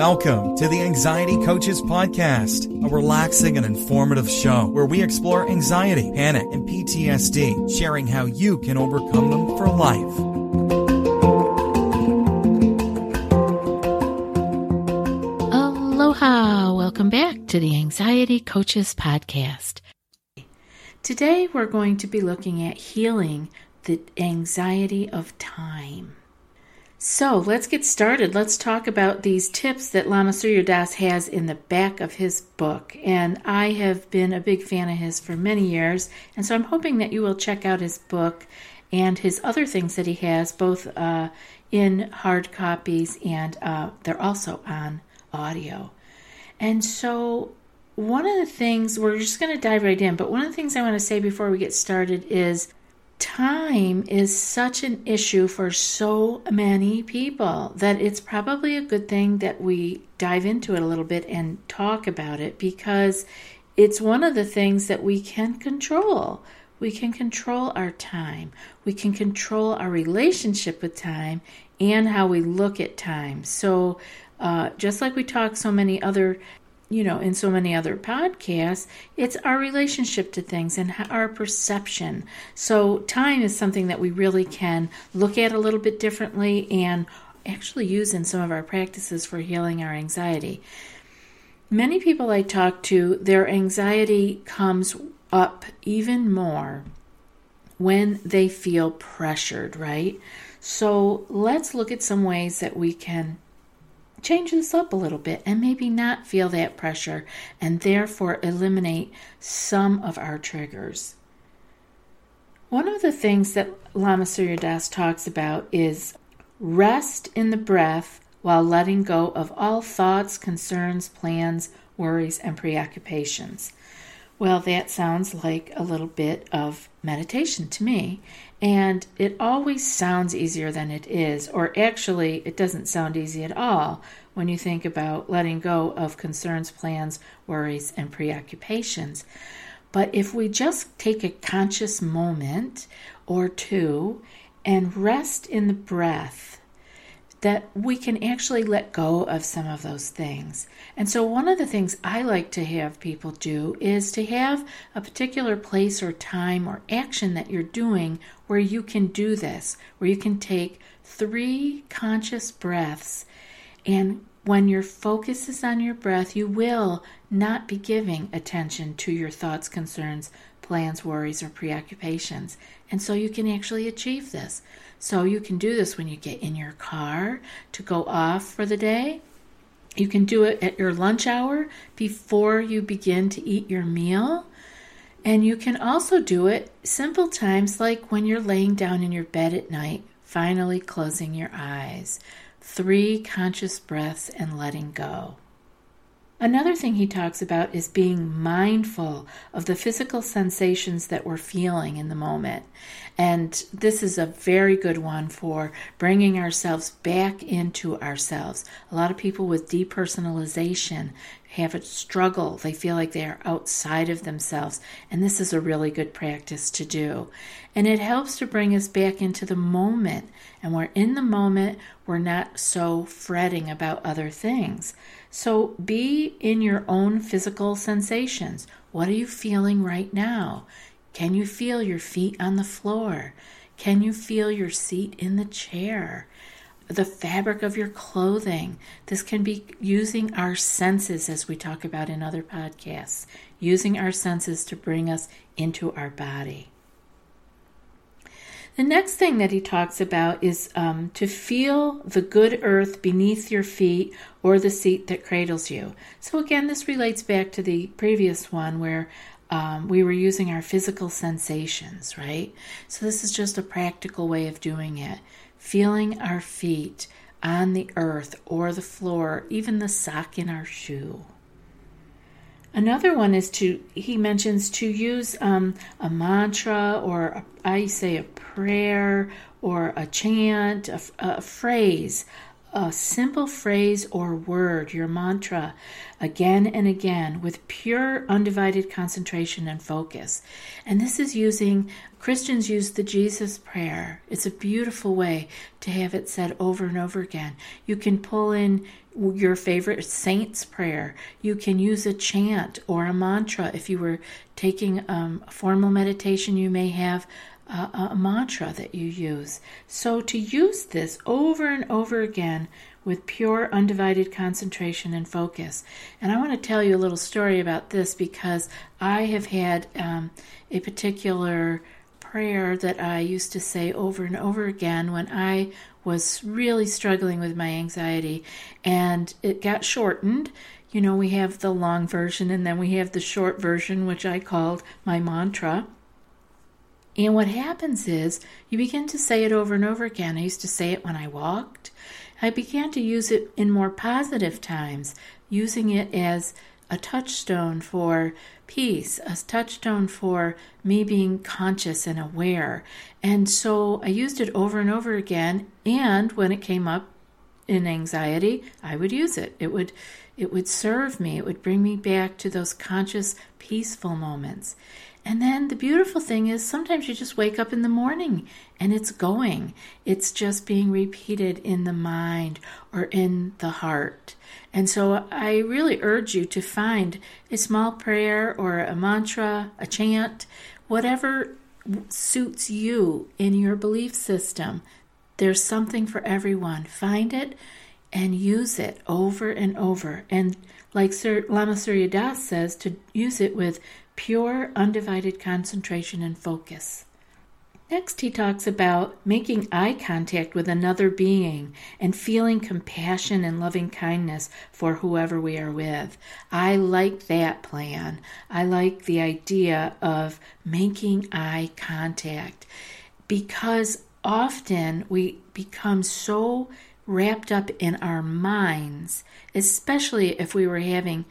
Welcome to the Anxiety Coaches Podcast, a relaxing and informative show where we explore anxiety, panic, and PTSD, sharing how you can overcome them for life. Aloha! Welcome back to the Anxiety Coaches Podcast. Today we're going to be looking at healing the anxiety of time. So let's get started. Let's talk about these tips that Lama Surya Das has in the back of his book. And I have been a big fan of his for many years. And so I'm hoping that you will check out his book and his other things that he has, both uh, in hard copies and uh, they're also on audio. And so one of the things, we're just going to dive right in, but one of the things I want to say before we get started is time is such an issue for so many people that it's probably a good thing that we dive into it a little bit and talk about it because it's one of the things that we can control. We can control our time, we can control our relationship with time, and how we look at time. So, uh, just like we talk so many other you know, in so many other podcasts, it's our relationship to things and our perception. So, time is something that we really can look at a little bit differently and actually use in some of our practices for healing our anxiety. Many people I talk to, their anxiety comes up even more when they feel pressured, right? So, let's look at some ways that we can change this up a little bit and maybe not feel that pressure and therefore eliminate some of our triggers. One of the things that Lama Surya Das talks about is rest in the breath while letting go of all thoughts, concerns, plans, worries, and preoccupations. Well, that sounds like a little bit of meditation to me. And it always sounds easier than it is, or actually, it doesn't sound easy at all when you think about letting go of concerns, plans, worries, and preoccupations. But if we just take a conscious moment or two and rest in the breath, that we can actually let go of some of those things. And so, one of the things I like to have people do is to have a particular place or time or action that you're doing where you can do this, where you can take three conscious breaths. And when your focus is on your breath, you will not be giving attention to your thoughts, concerns, plans, worries, or preoccupations. And so, you can actually achieve this. So you can do this when you get in your car to go off for the day. You can do it at your lunch hour before you begin to eat your meal. And you can also do it simple times like when you're laying down in your bed at night, finally closing your eyes. Three conscious breaths and letting go. Another thing he talks about is being mindful of the physical sensations that we're feeling in the moment. And this is a very good one for bringing ourselves back into ourselves. A lot of people with depersonalization have a struggle. They feel like they are outside of themselves. And this is a really good practice to do. And it helps to bring us back into the moment. And we're in the moment, we're not so fretting about other things. So be in your own physical sensations. What are you feeling right now? Can you feel your feet on the floor? Can you feel your seat in the chair? The fabric of your clothing. This can be using our senses, as we talk about in other podcasts, using our senses to bring us into our body. The next thing that he talks about is um, to feel the good earth beneath your feet or the seat that cradles you. So, again, this relates back to the previous one where um, we were using our physical sensations, right? So, this is just a practical way of doing it. Feeling our feet on the earth or the floor, even the sock in our shoe. Another one is to, he mentions to use um, a mantra or a, I say a prayer or a chant, a, a phrase, a simple phrase or word, your mantra, again and again with pure, undivided concentration and focus. And this is using, Christians use the Jesus prayer. It's a beautiful way to have it said over and over again. You can pull in your favorite saint's prayer. You can use a chant or a mantra. If you were taking um, a formal meditation, you may have a, a mantra that you use. So to use this over and over again with pure, undivided concentration and focus. And I want to tell you a little story about this because I have had um, a particular prayer that I used to say over and over again when I was really struggling with my anxiety, and it got shortened. You know, we have the long version and then we have the short version, which I called my mantra. And what happens is you begin to say it over and over again. I used to say it when I walked. I began to use it in more positive times, using it as a touchstone for peace, a touchstone for me being conscious and aware. And so I used it over and over again. And when it came up in anxiety, I would use it. It would it would serve me. It would bring me back to those conscious, peaceful moments. And then the beautiful thing is sometimes you just wake up in the morning and it's going. It's just being repeated in the mind or in the heart. And so I really urge you to find a small prayer or a mantra, a chant, whatever suits you in your belief system. There's something for everyone. Find it and use it over and over. And like Sir Lama Surya Das says, to use it with pure, undivided concentration and focus. Next, he talks about making eye contact with another being and feeling compassion and loving kindness for whoever we are with. I like that plan. I like the idea of making eye contact because often we become so wrapped up in our minds, especially if we were having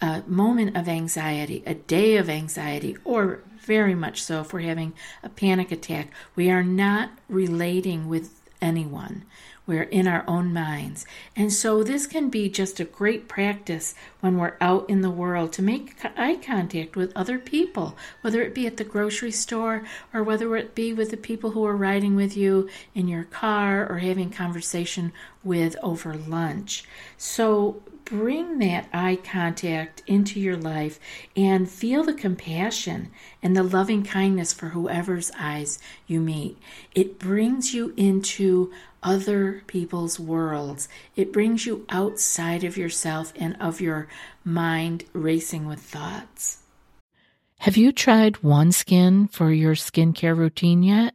a moment of anxiety, a day of anxiety, or very much so if we're having a panic attack, we are not relating with anyone. We're in our own minds. And so this can be just a great practice when we're out in the world to make eye contact with other people, whether it be at the grocery store or whether it be with the people who are riding with you in your car or having conversation with over lunch. So bring that eye contact into your life and feel the compassion and the loving kindness for whoever's eyes you meet. It brings you into other people's worlds. It brings you outside of yourself and of your mind racing with thoughts. Have you tried OneSkin for your skincare routine yet?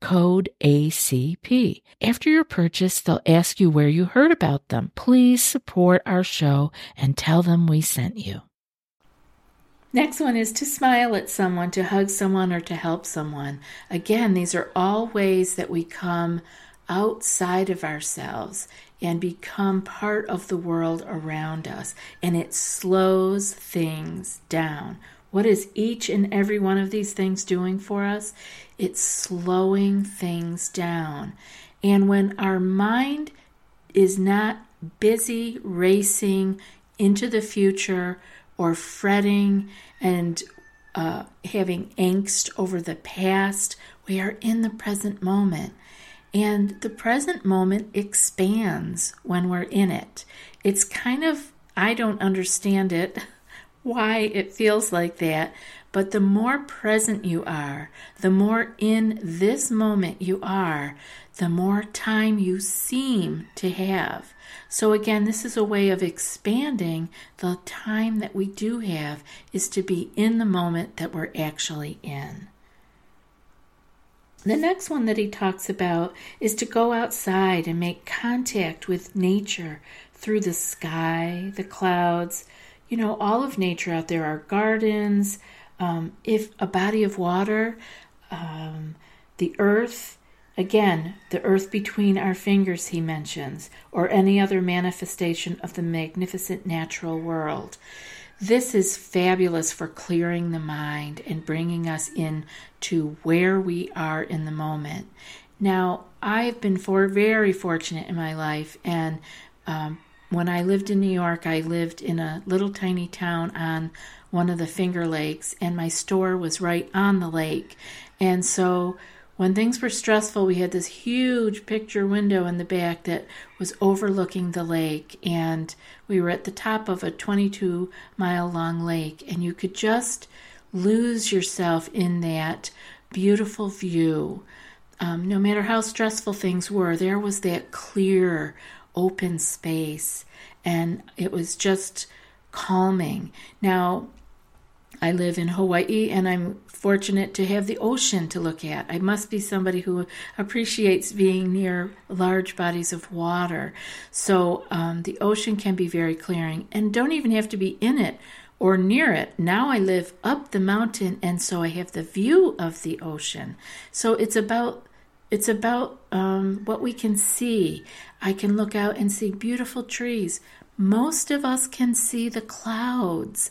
code ACP. After your purchase, they'll ask you where you heard about them. Please support our show and tell them we sent you. Next one is to smile at someone, to hug someone, or to help someone. Again, these are all ways that we come outside of ourselves and become part of the world around us, and it slows things down. What is each and every one of these things doing for us? It's slowing things down. And when our mind is not busy racing into the future or fretting and uh, having angst over the past, we are in the present moment. And the present moment expands when we're in it. It's kind of, I don't understand it, why it feels like that, but the more present you are, the more in this moment you are, the more time you seem to have. So, again, this is a way of expanding the time that we do have, is to be in the moment that we're actually in. The next one that he talks about is to go outside and make contact with nature through the sky, the clouds, you know, all of nature out there, our gardens, um, if a body of water, um, the earth, Again, the earth between our fingers, he mentions, or any other manifestation of the magnificent natural world. This is fabulous for clearing the mind and bringing us in to where we are in the moment. Now, I've been for very fortunate in my life, and um, when I lived in New York, I lived in a little tiny town on one of the Finger Lakes, and my store was right on the lake. And so when things were stressful, we had this huge picture window in the back that was overlooking the lake, and we were at the top of a 22 mile long lake, and you could just lose yourself in that beautiful view. Um, no matter how stressful things were, there was that clear, open space, and it was just calming. Now, I live in Hawaii and I'm fortunate to have the ocean to look at. I must be somebody who appreciates being near large bodies of water. So um, the ocean can be very clearing and don't even have to be in it or near it. Now I live up the mountain and so I have the view of the ocean. So it's about it's about um, what we can see. I can look out and see beautiful trees. Most of us can see the clouds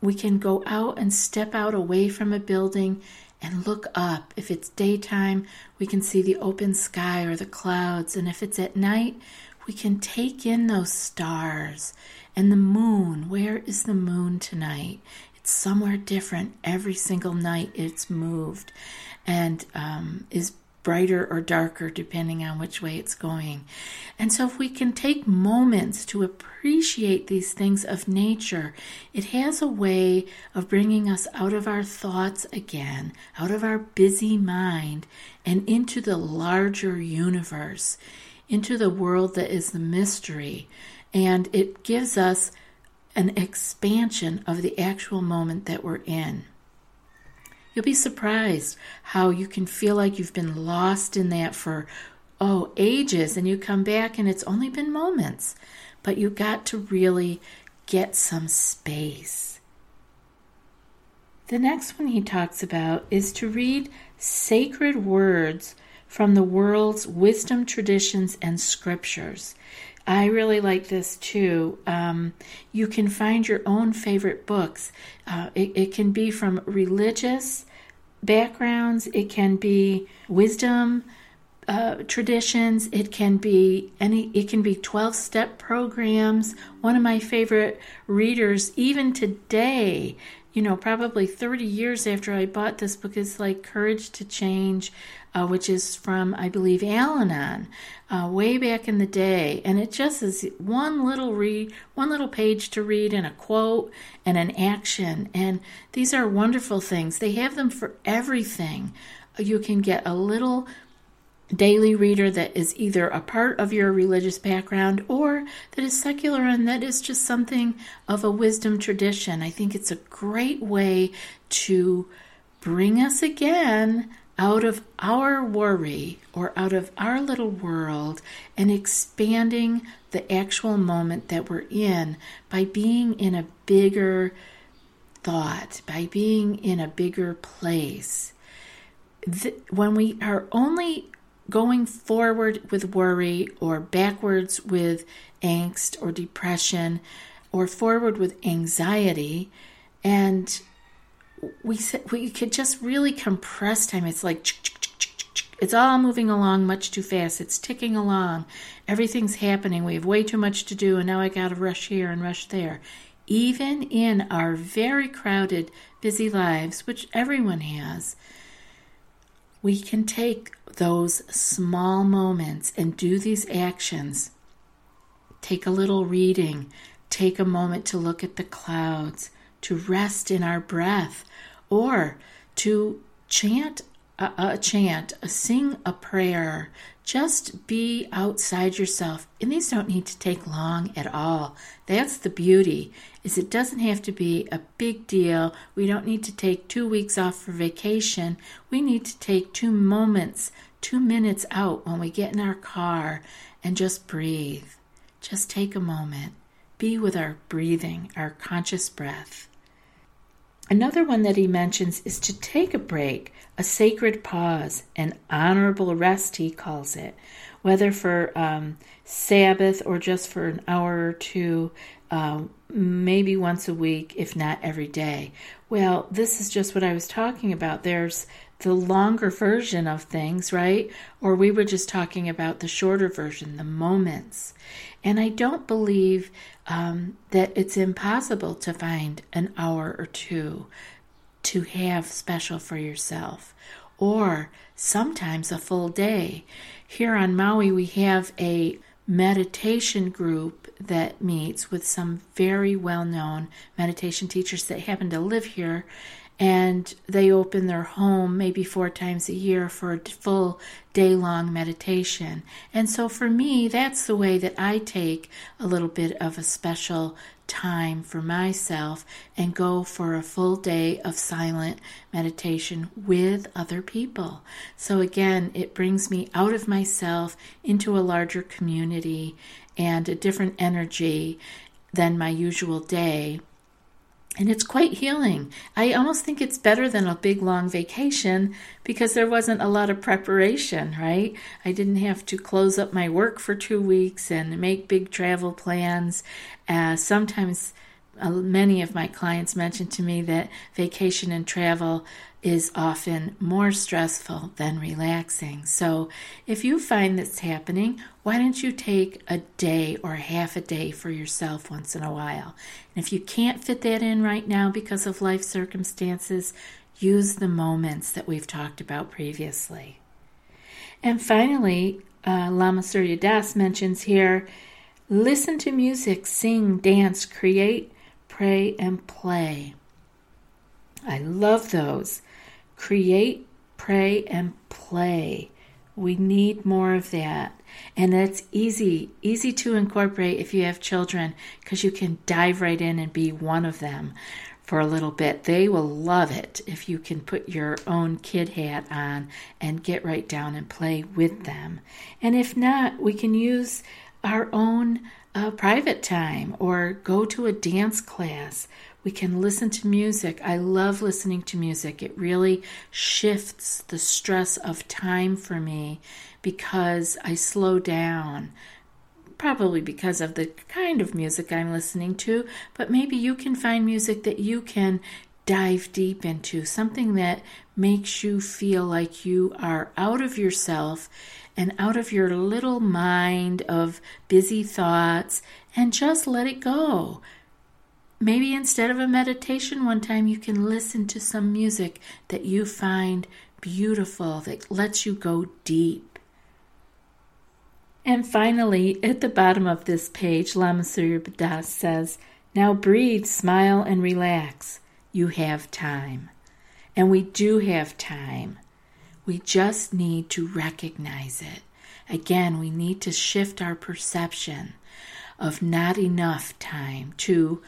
we can go out and step out away from a building and look up. If it's daytime, we can see the open sky or the clouds. And if it's at night, we can take in those stars and the moon. Where is the moon tonight? It's somewhere different every single night. It's moved and um, is brighter or darker depending on which way it's going. And so, if we can take moments to appreciate these things of nature, it has a way of bringing us out of our thoughts again, out of our busy mind, and into the larger universe, into the world that is the mystery. And it gives us an expansion of the actual moment that we're in. You'll be surprised how you can feel like you've been lost in that for, oh, ages, and you come back and it's only been moments. But you got to really get some space. The next one he talks about is to read sacred words from the world's wisdom traditions and scriptures. I really like this too. Um, you can find your own favorite books. Uh, it, it can be from religious backgrounds, it can be wisdom uh, traditions, it can be any, it can be 12 step programs. One of my favorite readers, even today, you know, probably 30 years after I bought this book, is like Courage to Change uh, which is from, I believe, Al Anon, uh, way back in the day. And it just is one little read, one little page to read, and a quote and an action. And these are wonderful things. They have them for everything. You can get a little daily reader that is either a part of your religious background or that is secular and that is just something of a wisdom tradition. I think it's a great way to bring us again out of our worry or out of our little world and expanding the actual moment that we're in by being in a bigger thought, by being in a bigger place. when we are only going forward with worry or backwards with angst or depression or forward with anxiety and we we could just really compress time. It's like it's all moving along much too fast. It's ticking along. Everything's happening. We have way too much to do, and now I got to rush here and rush there. Even in our very crowded, busy lives, which everyone has, we can take those small moments and do these actions. Take a little reading, take a moment to look at the clouds, to rest in our breath, or to chant a, a chant, a sing a prayer, just be outside yourself. And these don't need to take long at all. That's the beauty. Is it doesn't have to be a big deal. We don't need to take 2 weeks off for vacation. We need to take 2 moments, 2 minutes out when we get in our car and just breathe. Just take a moment. Be with our breathing, our conscious breath. Another one that he mentions is to take a break, a sacred pause, an honorable rest, he calls it, whether for um, Sabbath or just for an hour or two, uh, maybe once a week, if not every day. Well, this is just what I was talking about. There's the longer version of things, right? Or we were just talking about the shorter version, the moments. And I don't believe um, that it's impossible to find an hour or two to have special for yourself, or sometimes a full day. Here on Maui, we have a meditation group that meets with some very well known meditation teachers that happen to live here and they open their home maybe four times a year for a full day long meditation. And so for me, that's the way that I take a little bit of a special time for myself and go for a full day of silent meditation with other people. So again, it brings me out of myself into a larger community and a different energy than my usual day and it's quite healing. I almost think it's better than a big long vacation because there wasn't a lot of preparation, right? I didn't have to close up my work for two weeks and make big travel plans. Uh, sometimes many of my clients mention to me that vacation and travel is often more stressful than relaxing. So, if you find this happening, why don't you take a day or half a day for yourself once in a while? And if you can't fit that in right now because of life circumstances, use the moments that we've talked about previously. And finally, uh, Lama Surya Das mentions here listen to music, sing, dance, create, pray, and play. I love those. Create, pray, and play. We need more of that. And that's easy, easy to incorporate if you have children because you can dive right in and be one of them for a little bit. They will love it if you can put your own kid hat on and get right down and play with them. And if not, we can use our own uh, private time or go to a dance class. We can listen to music. I love listening to music. It really shifts the stress of time for me because I slow down. Probably because of the kind of music I'm listening to, but maybe you can find music that you can dive deep into, something that makes you feel like you are out of yourself and out of your little mind of busy thoughts and just let it go. Maybe instead of a meditation, one time you can listen to some music that you find beautiful, that lets you go deep. And finally, at the bottom of this page, Lama Surya Das says, Now breathe, smile, and relax. You have time. And we do have time. We just need to recognize it. Again, we need to shift our perception of not enough time to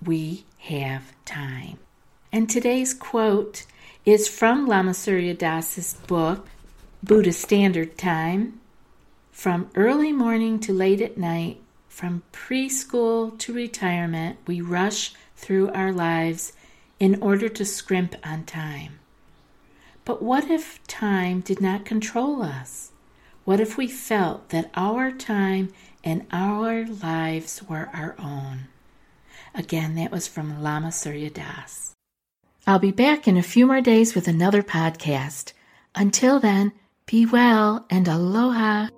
we have time. And today's quote is from Lama Surya Das's book, Buddha Standard Time. From early morning to late at night, from preschool to retirement, we rush through our lives in order to scrimp on time. But what if time did not control us? What if we felt that our time and our lives were our own? Again, that was from Lama Surya Das. I'll be back in a few more days with another podcast. Until then, be well and aloha.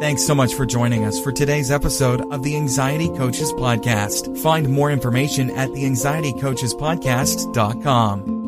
Thanks so much for joining us for today's episode of the Anxiety Coaches Podcast. Find more information at the anxietycoachespodcast.com.